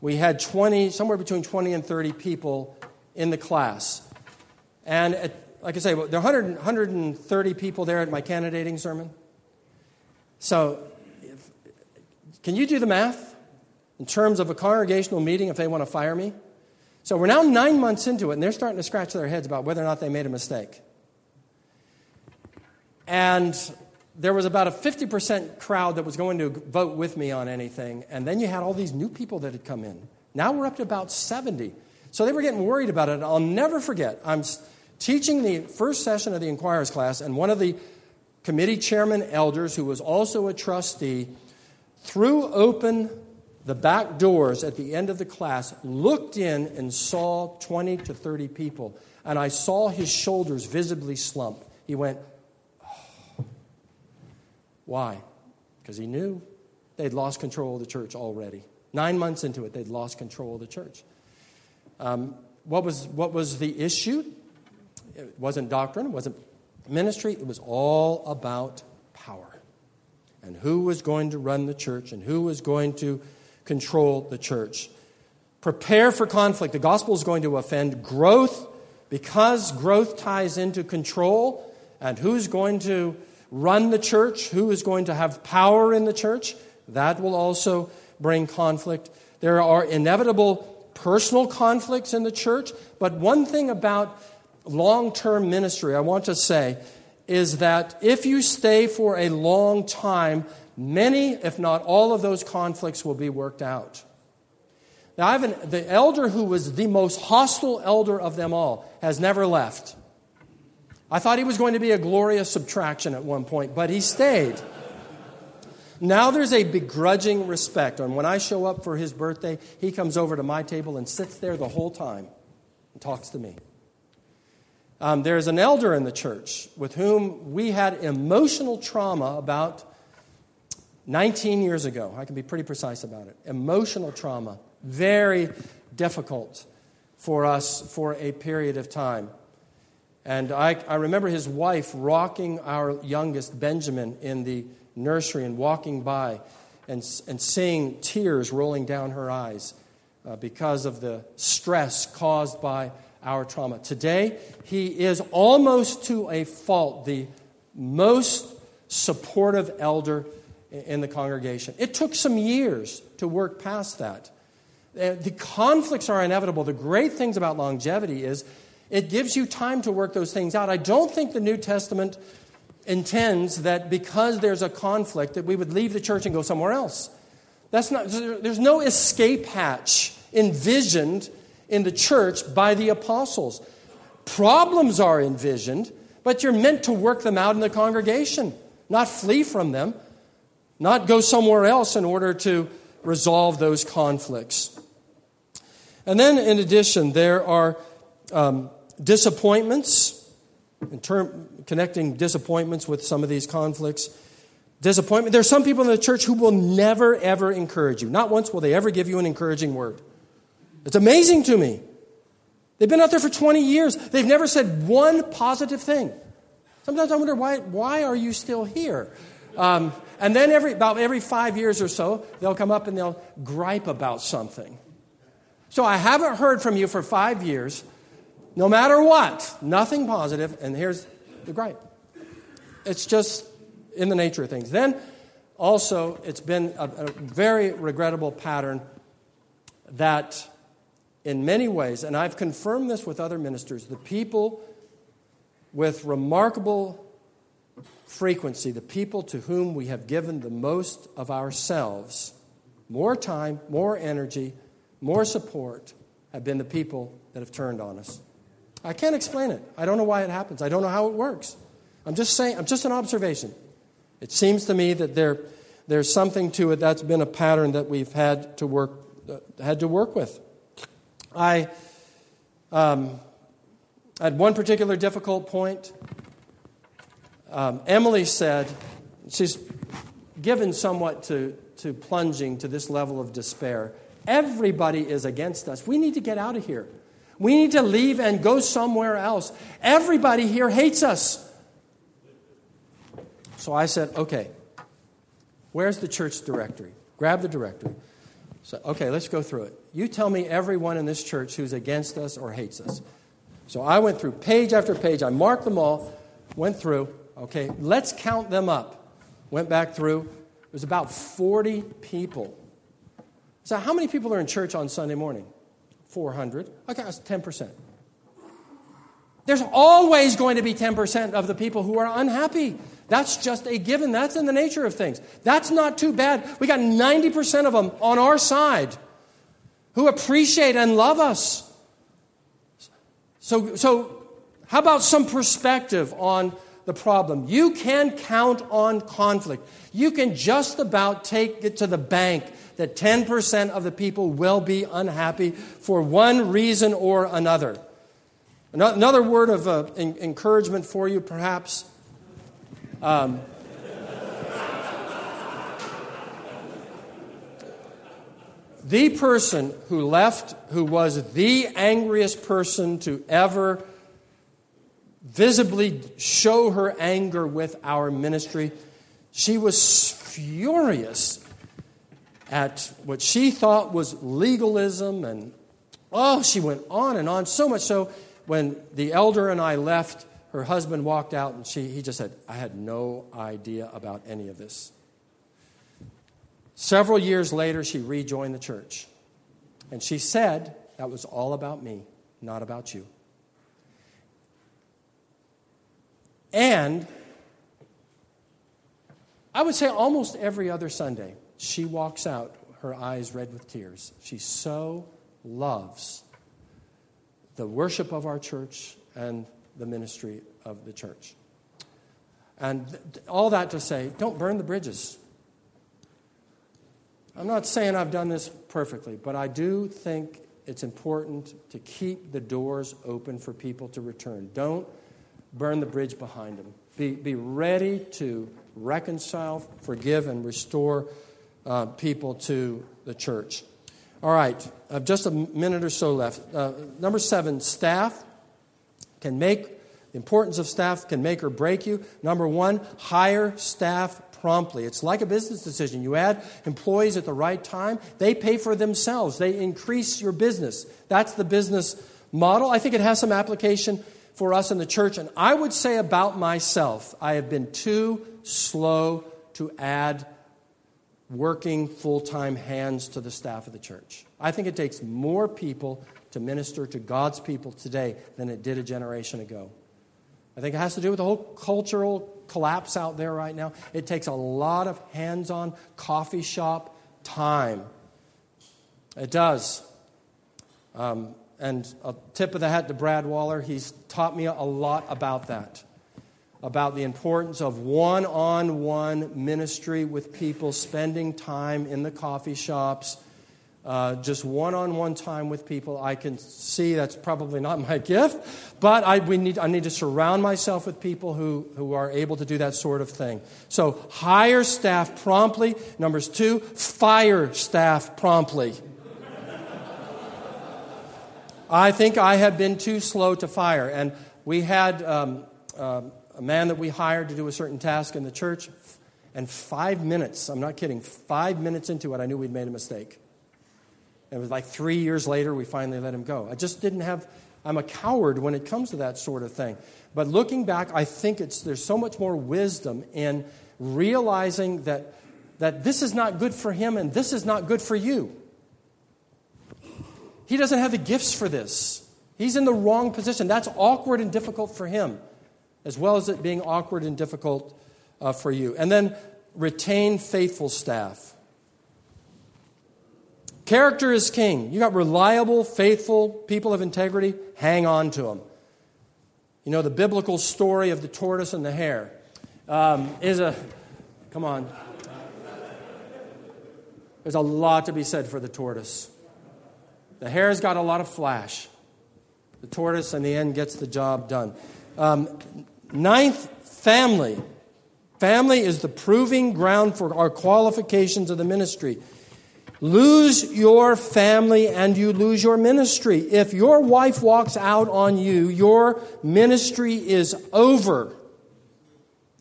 we had 20, somewhere between 20 and 30 people in the class. And at like I say, there are 100, 130 people there at my candidating sermon. So, if, can you do the math in terms of a congregational meeting if they want to fire me? So, we're now nine months into it, and they're starting to scratch their heads about whether or not they made a mistake. And there was about a 50% crowd that was going to vote with me on anything, and then you had all these new people that had come in. Now we're up to about 70. So they were getting worried about it. I'll never forget. I'm teaching the first session of the inquirers class, and one of the committee chairman elders, who was also a trustee, threw open the back doors at the end of the class, looked in, and saw 20 to 30 people. And I saw his shoulders visibly slump. He went, oh. Why? Because he knew they'd lost control of the church already. Nine months into it, they'd lost control of the church. Um, what, was, what was the issue? It wasn't doctrine, it wasn't ministry, it was all about power. And who was going to run the church and who was going to control the church. Prepare for conflict. The gospel is going to offend growth because growth ties into control and who's going to run the church, who is going to have power in the church. That will also bring conflict. There are inevitable personal conflicts in the church, but one thing about long term ministry, I want to say, is that if you stay for a long time, many, if not all of those conflicts will be worked out. Now, I've an, the elder who was the most hostile elder of them all has never left. I thought he was going to be a glorious subtraction at one point, but he stayed. Now there's a begrudging respect. And when I show up for his birthday, he comes over to my table and sits there the whole time and talks to me. Um, there's an elder in the church with whom we had emotional trauma about 19 years ago. I can be pretty precise about it. Emotional trauma. Very difficult for us for a period of time. And I, I remember his wife rocking our youngest, Benjamin, in the nursery and walking by and, and seeing tears rolling down her eyes uh, because of the stress caused by our trauma. Today, he is almost to a fault the most supportive elder in the congregation. It took some years to work past that. Uh, the conflicts are inevitable. The great things about longevity is it gives you time to work those things out. I don't think the New Testament intends that because there's a conflict that we would leave the church and go somewhere else. That's not, there's no escape hatch envisioned in the church by the apostles. Problems are envisioned, but you're meant to work them out in the congregation, not flee from them, not go somewhere else in order to resolve those conflicts. And then, in addition, there are um, disappointments in term, connecting disappointments with some of these conflicts. Disappointment. There are some people in the church who will never, ever encourage you. Not once will they ever give you an encouraging word. It's amazing to me. They've been out there for 20 years. They've never said one positive thing. Sometimes I wonder why, why are you still here? Um, and then every, about every five years or so, they'll come up and they'll gripe about something. So I haven't heard from you for five years, no matter what, nothing positive, and here's the gripe. It's just in the nature of things. Then also, it's been a, a very regrettable pattern that in many ways, and I've confirmed this with other ministers, the people with remarkable frequency, the people to whom we have given the most of ourselves, more time, more energy, more support, have been the people that have turned on us. I can't explain it. I don't know why it happens. I don't know how it works. I'm just saying, I'm just an observation. It seems to me that there, there's something to it that's been a pattern that we've had to work, uh, had to work with. I um, at one particular difficult point, um, Emily said, she's given somewhat to, to plunging to this level of despair. Everybody is against us. We need to get out of here. We need to leave and go somewhere else. Everybody here hates us. So I said, okay, where's the church directory? Grab the directory. So, okay, let's go through it. You tell me everyone in this church who's against us or hates us. So I went through page after page. I marked them all, went through. Okay, let's count them up. Went back through. It was about 40 people. So, how many people are in church on Sunday morning? 400. Okay, that's 10%. There's always going to be 10% of the people who are unhappy. That's just a given. That's in the nature of things. That's not too bad. We got 90% of them on our side who appreciate and love us. So, so how about some perspective on the problem? You can count on conflict. You can just about take it to the bank that 10% of the people will be unhappy for one reason or another. Another word of uh, encouragement for you, perhaps um, the person who left, who was the angriest person to ever visibly show her anger with our ministry, she was furious at what she thought was legalism and oh she went on and on so much so when the elder and i left her husband walked out and she, he just said, I had no idea about any of this. Several years later, she rejoined the church. And she said, That was all about me, not about you. And I would say almost every other Sunday, she walks out, her eyes red with tears. She so loves the worship of our church and the ministry of the church. And all that to say, don't burn the bridges. I'm not saying I've done this perfectly, but I do think it's important to keep the doors open for people to return. Don't burn the bridge behind them. Be, be ready to reconcile, forgive, and restore uh, people to the church. All right, I've just a minute or so left. Uh, number seven, staff can make, the importance of staff can make or break you. Number one, hire staff promptly. It's like a business decision. You add employees at the right time, they pay for themselves, they increase your business. That's the business model. I think it has some application for us in the church. And I would say about myself, I have been too slow to add working full time hands to the staff of the church. I think it takes more people to minister to God's people today than it did a generation ago. I think it has to do with the whole cultural collapse out there right now. It takes a lot of hands on coffee shop time. It does. Um, and a tip of the hat to Brad Waller. He's taught me a lot about that, about the importance of one on one ministry with people, spending time in the coffee shops, uh, just one on one time with people. I can see that's probably not my gift, but I, we need, I need to surround myself with people who, who are able to do that sort of thing. So, hire staff promptly. Numbers two, fire staff promptly. I think I have been too slow to fire. And we had um, uh, a man that we hired to do a certain task in the church, and five minutes, I'm not kidding, five minutes into it, I knew we'd made a mistake. And it was like three years later, we finally let him go. I just didn't have, I'm a coward when it comes to that sort of thing. But looking back, I think it's, there's so much more wisdom in realizing that, that this is not good for him and this is not good for you. He doesn't have the gifts for this. He's in the wrong position. That's awkward and difficult for him, as well as it being awkward and difficult uh, for you. And then retain faithful staff. Character is king. You got reliable, faithful people of integrity, hang on to them. You know, the biblical story of the tortoise and the hare um, is a, come on. There's a lot to be said for the tortoise. The hare's got a lot of flash. The tortoise, in the end, gets the job done. Um, ninth, family. Family is the proving ground for our qualifications of the ministry. Lose your family and you lose your ministry. If your wife walks out on you, your ministry is over.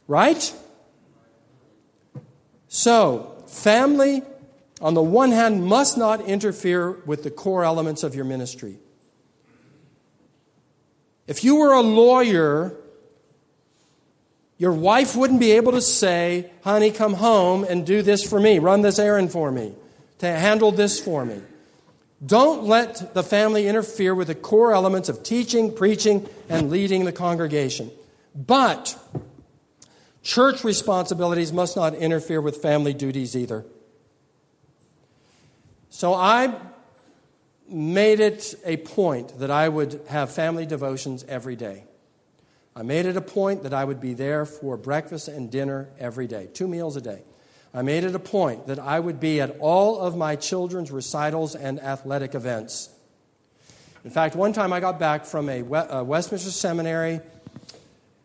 Right? So, family on the one hand, must not interfere with the core elements of your ministry. If you were a lawyer, your wife wouldn't be able to say, honey, come home and do this for me, run this errand for me, to handle this for me. Don't let the family interfere with the core elements of teaching, preaching, and leading the congregation. But church responsibilities must not interfere with family duties either. So I made it a point that I would have family devotions every day. I made it a point that I would be there for breakfast and dinner every day, two meals a day. I made it a point that I would be at all of my children's recitals and athletic events. In fact, one time I got back from a Westminster Seminary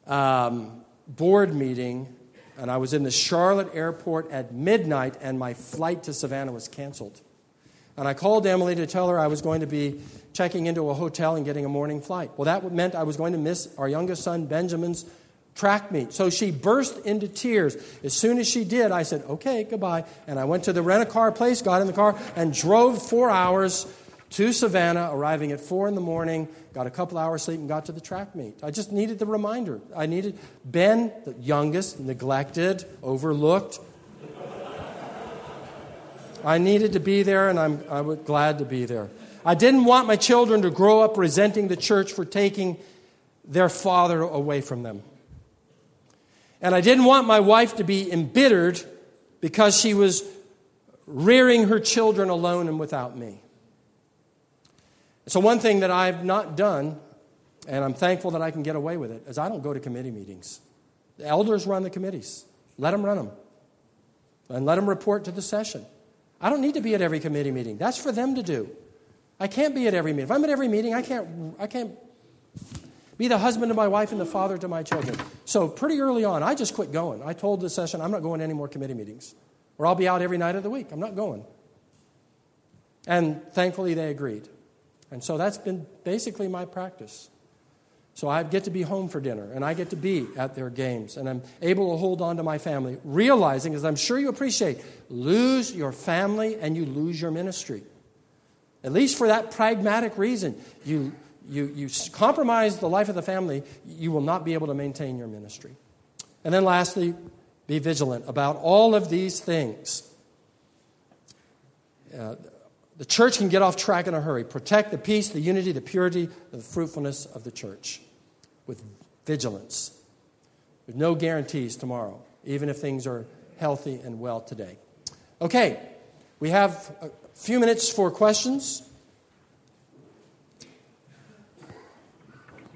um, board meeting, and I was in the Charlotte airport at midnight, and my flight to Savannah was canceled. And I called Emily to tell her I was going to be checking into a hotel and getting a morning flight. Well, that meant I was going to miss our youngest son, Benjamin's track meet. So she burst into tears. As soon as she did, I said, okay, goodbye. And I went to the rent a car place, got in the car, and drove four hours to Savannah, arriving at four in the morning, got a couple hours sleep, and got to the track meet. I just needed the reminder. I needed Ben, the youngest, neglected, overlooked, I needed to be there, and I'm, I was glad to be there. I didn't want my children to grow up resenting the church for taking their father away from them. And I didn't want my wife to be embittered because she was rearing her children alone and without me. So, one thing that I've not done And I'm thankful that I can get away with it, is I don't go to committee meetings. The elders run the committees. Let them run them. And let them report to the session. I don't need to be at every committee meeting. That's for them to do. I can't be at every meeting. If I'm at every meeting, I can't, I can't be the husband to my wife and the father to my children. So pretty early on, I just quit going. I told the session, I'm not going to any more committee meetings, or I'll be out every night of the week. I'm not going. And thankfully, they agreed. And so that's been basically my practice. So I get to be home for dinner and I get to be at their games and I'm able to hold on to my family, realizing, as I'm sure you appreciate, lose your family and you lose your ministry. At least for that pragmatic reason. You, you, you compromise the life of the family, you will not be able to maintain your ministry. And then lastly, be vigilant about all of these things. Uh, the church can get off track in a hurry. Protect the peace, the unity, the purity, the fruitfulness of the church with vigilance. There's no guarantees tomorrow, even if things are healthy and well today. Okay, we have a few minutes for questions.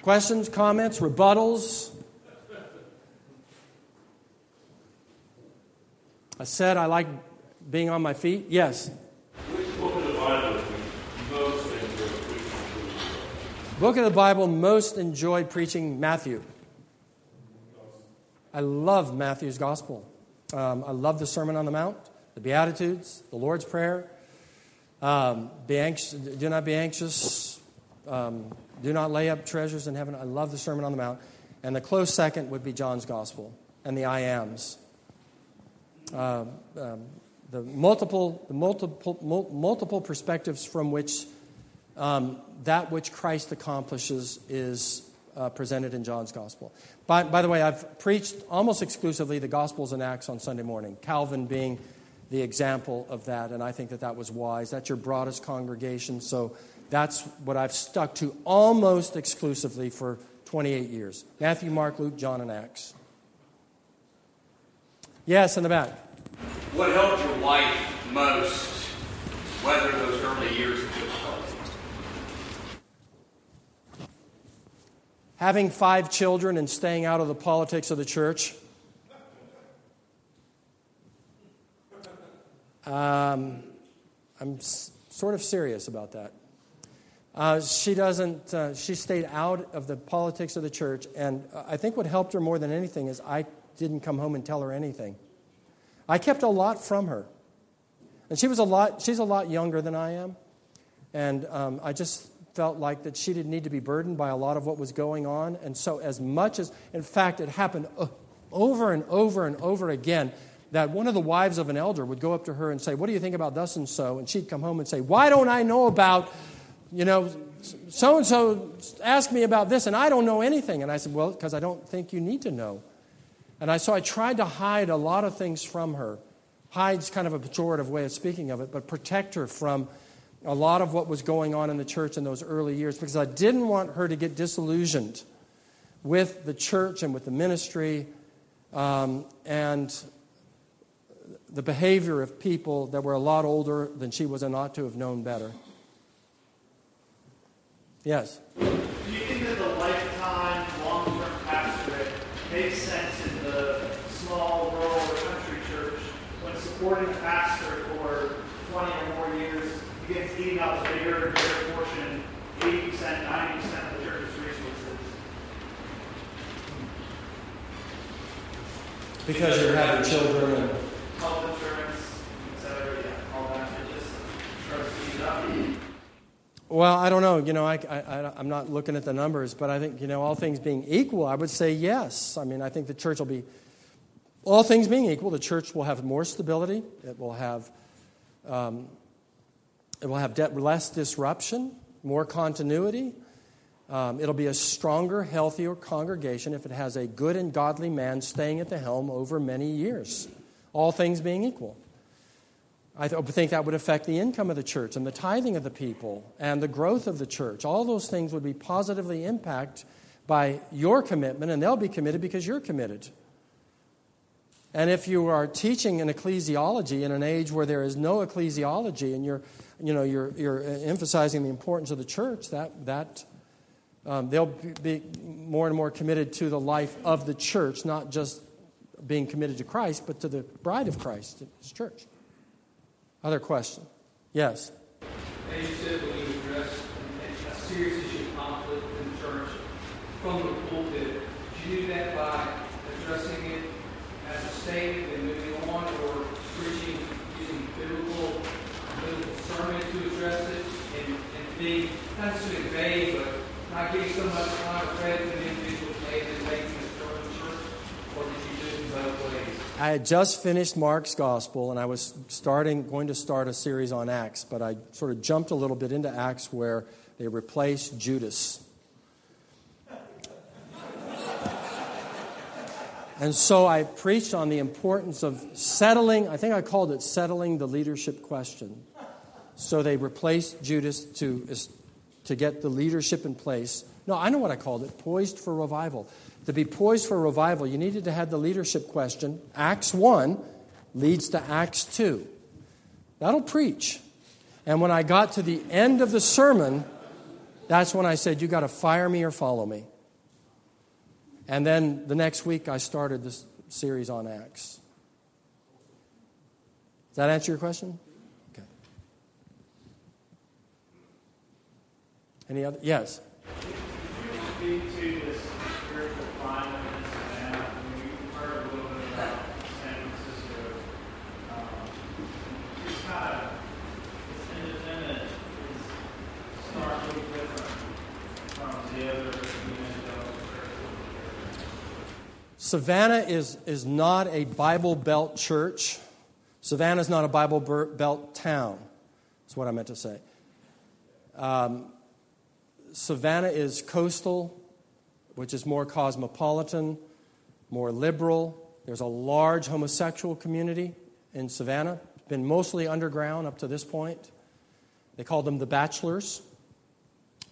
Questions, comments, rebuttals? I said I like being on my feet. Yes. Book of the Bible most enjoyed preaching Matthew. I love Matthew's gospel. Um, I love the Sermon on the Mount, the Beatitudes, the Lord's Prayer. Um, be anxious, do not be anxious. Um, do not lay up treasures in heaven. I love the Sermon on the Mount. And the close second would be John's Gospel and the I ams. Uh, um, the multiple, the multiple, multiple perspectives from which um, that which Christ accomplishes is uh, presented in John's Gospel. By, by the way, I've preached almost exclusively the Gospels and Acts on Sunday morning, Calvin being the example of that, and I think that that was wise. That's your broadest congregation, so that's what I've stuck to almost exclusively for 28 years Matthew, Mark, Luke, John, and Acts. Yes, in the back. What helped your wife most weather those early years of having five children and staying out of the politics of the church. Um, I'm s- sort of serious about that. Uh, she doesn't, uh, she stayed out of the politics of the church, and I think what helped her more than anything is I didn't come home and tell her anything. I kept a lot from her. And she was a lot, she's a lot younger than I am. And um, I just felt like that she didn't need to be burdened by a lot of what was going on. And so, as much as, in fact, it happened uh, over and over and over again that one of the wives of an elder would go up to her and say, What do you think about thus and so? And she'd come home and say, Why don't I know about, you know, so and so asked me about this and I don't know anything. And I said, Well, because I don't think you need to know. And I, so I tried to hide a lot of things from her. Hide's kind of a pejorative way of speaking of it, but protect her from a lot of what was going on in the church in those early years because I didn't want her to get disillusioned with the church and with the ministry um, and the behavior of people that were a lot older than she was and ought to have known better. Yes? Do you think that the lifetime, long term pastorate makes sense in the small, rural, country church when supporting a pastor for 20 or more years begins eating up a bigger and bigger portion, 80%, 90% of the church's resources. Because you're having children and Health insurance, et cetera, yeah, all that. It just starts to eat up. Well, I don't know. You know, I, I, I'm not looking at the numbers, but I think, you know, all things being equal, I would say yes. I mean, I think the church will be, all things being equal, the church will have more stability. It will have, um, it will have less disruption, more continuity. Um, it'll be a stronger, healthier congregation if it has a good and godly man staying at the helm over many years, all things being equal. I th- think that would affect the income of the church and the tithing of the people and the growth of the church. All those things would be positively impacted by your commitment, and they'll be committed because you're committed. And if you are teaching an ecclesiology in an age where there is no ecclesiology and you're, you know, you're, you're emphasizing the importance of the church, that, that um, they'll be more and more committed to the life of the church, not just being committed to Christ, but to the bride of Christ, his church. Other question? Yes. And you said when you address a serious issue of conflict in the church from the pulpit, did you do that by addressing it as a statement and moving on, or preaching using biblical, biblical sermon to address it, and, and being not necessarily vague, but not giving so much time or credit to the individual faith and making a sermon church, or did you do it both ways? I had just finished Mark's gospel and I was starting going to start a series on Acts, but I sort of jumped a little bit into Acts where they replaced Judas. And so I preached on the importance of settling, I think I called it settling the leadership question. So they replaced Judas to, to get the leadership in place. No, I know what I called it poised for revival. To be poised for revival, you needed to have the leadership question. Acts 1 leads to Acts 2. That'll preach. And when I got to the end of the sermon, that's when I said, You got to fire me or follow me. And then the next week, I started this series on Acts. Does that answer your question? Okay. Any other? Yes. Speak to this spiritual climate in Savannah. I mean, we've heard a little bit about San Francisco. Um, it's kind of, it's independent, it's starkly different from the other evangelical churches. Savannah is, is not a Bible Belt church. Savannah is not a Bible Belt town, is what I meant to say. Um, Savannah is coastal, which is more cosmopolitan, more liberal. There's a large homosexual community in Savannah. It's been mostly underground up to this point. They call them the Bachelors.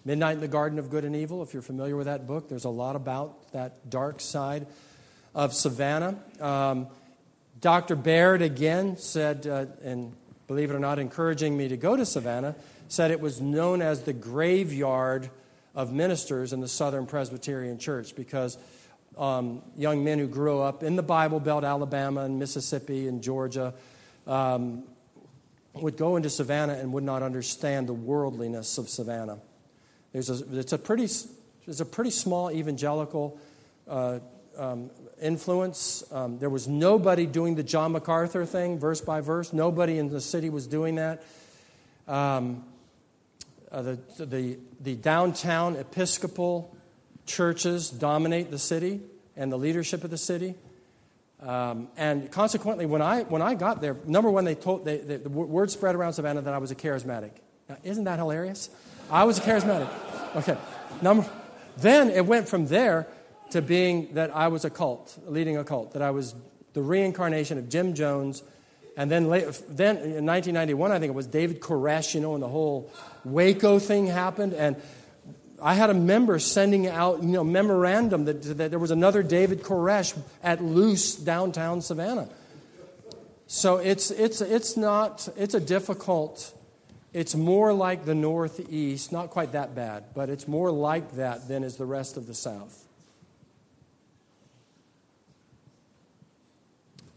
Midnight in the Garden of Good and Evil, if you're familiar with that book, there's a lot about that dark side of Savannah. Um, Dr. Baird again said, uh, and believe it or not, encouraging me to go to Savannah, said it was known as the graveyard of ministers in the Southern Presbyterian Church because um, young men who grew up in the Bible Belt, Alabama and Mississippi and Georgia, um, would go into Savannah and would not understand the worldliness of Savannah. There's a, it's a pretty, there's a pretty small evangelical uh, um, influence. Um, there was nobody doing the John MacArthur thing, verse by verse. Nobody in the city was doing that. Um, uh, the, the, the downtown Episcopal churches dominate the city and the leadership of the city. Um, and consequently, when I, when I got there, number one, they told, they, they, the word spread around Savannah that I was a charismatic. Now, isn't that hilarious? I was a charismatic. Okay. Number, then it went from there to being that I was a cult, leading a cult, that I was the reincarnation of Jim Jones. And then, late, then in 1991, I think it was David Koresh, you know, and the whole Waco thing happened. And I had a member sending out, you know, memorandum that, that there was another David Koresh at Loose downtown Savannah. So it's, it's, it's not, it's a difficult, it's more like the Northeast, not quite that bad, but it's more like that than is the rest of the South.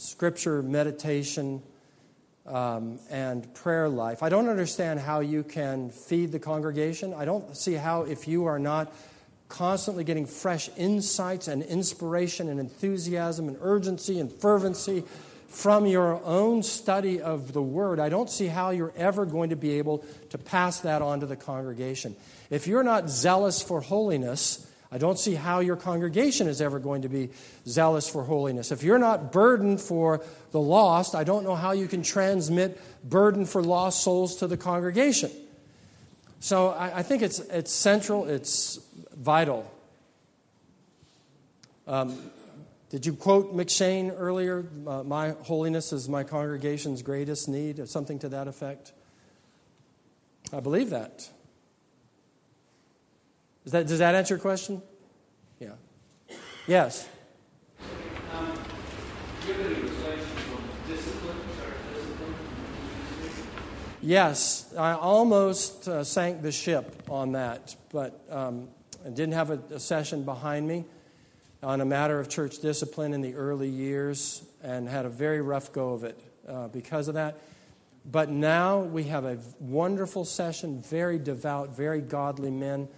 scripture meditation um, and prayer life. I don't understand how you can feed the congregation. I don't see how, if you are not constantly getting fresh insights and inspiration and enthusiasm and urgency and fervency from your own study of the Word, I don't see how you're ever going to be able to pass that on to the congregation. If you're not zealous for holiness, I don't see how your congregation is ever going to be zealous for holiness. If you're not burdened for the lost, I don't know how you can transmit burden for lost souls to the congregation. So I, I think it's, it's central, it's vital Um, did you quote McCheyne earlier? Uh, my holiness is my congregation's greatest need, or something to that effect? I believe that. That does that answer your question? Yeah. Yes. Yes, I almost uh, sank the ship on that, but um, I didn't have a, a session behind me on a matter of church discipline in the early years and had a very rough go of it uh, because of that. But now we have a wonderful session, very devout, very godly men,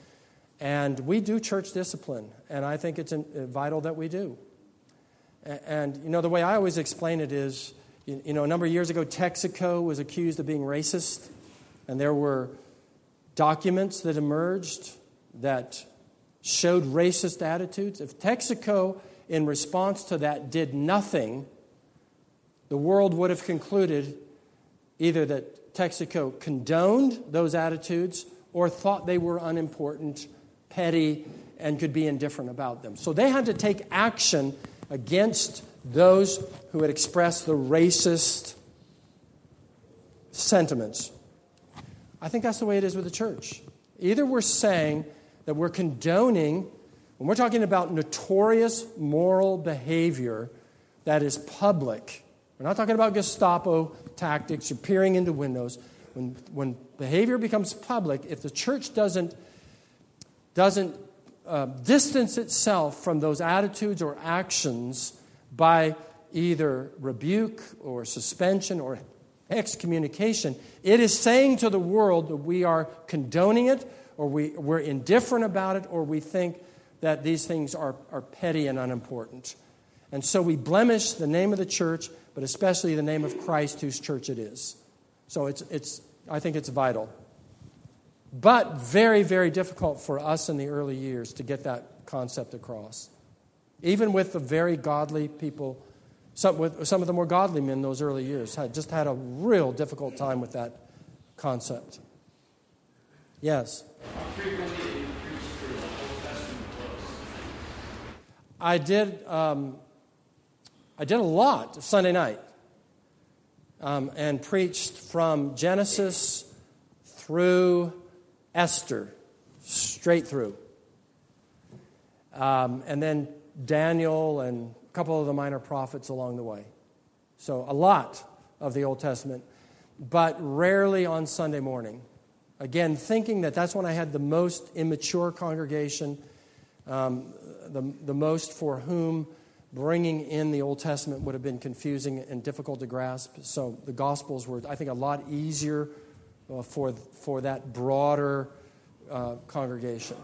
and we do church discipline, and I think it's uh, vital that we do. And, you know, the way I always explain it is you, you know, a number of years ago, Texaco was accused of being racist, and there were documents that emerged that showed racist attitudes, if Texaco, in response to that, did nothing, the world would have concluded either that Texaco condoned those attitudes or thought they were unimportant, petty, and could be indifferent about them. So they had to take action against those who had expressed the racist sentiments. I think that's the way it is with the church. Either we're saying, that we're condoning, when we're talking about notorious moral behavior that is public, we're not talking about Gestapo tactics or peering into windows. When, when behavior becomes public, if the church doesn't, doesn't uh, distance itself from those attitudes or actions by either rebuke or suspension or excommunication, it is saying to the world that we are condoning it or we, we're indifferent about it, or we think that these things are, are petty and unimportant. And so we blemish the name of the church, but especially the name of Christ, whose church it is. So it's, it's, I think it's vital. But very, very difficult for us in the early years to get that concept across. Even with the very godly people, some, with some of the more godly men in those early years, had just had a real difficult time with that concept. Yes? I did, um, I did a lot Sunday night um, and preached from Genesis through Esther, straight through. Um, and then Daniel and a couple of the minor prophets along the way. So a lot of the Old Testament, but rarely on Sunday morning. Again, thinking that that's when I had the most immature congregation, um, the, the most for whom bringing in the Old Testament would have been confusing and difficult to grasp. So the Gospels were, I think, a lot easier for, for that broader uh, congregation.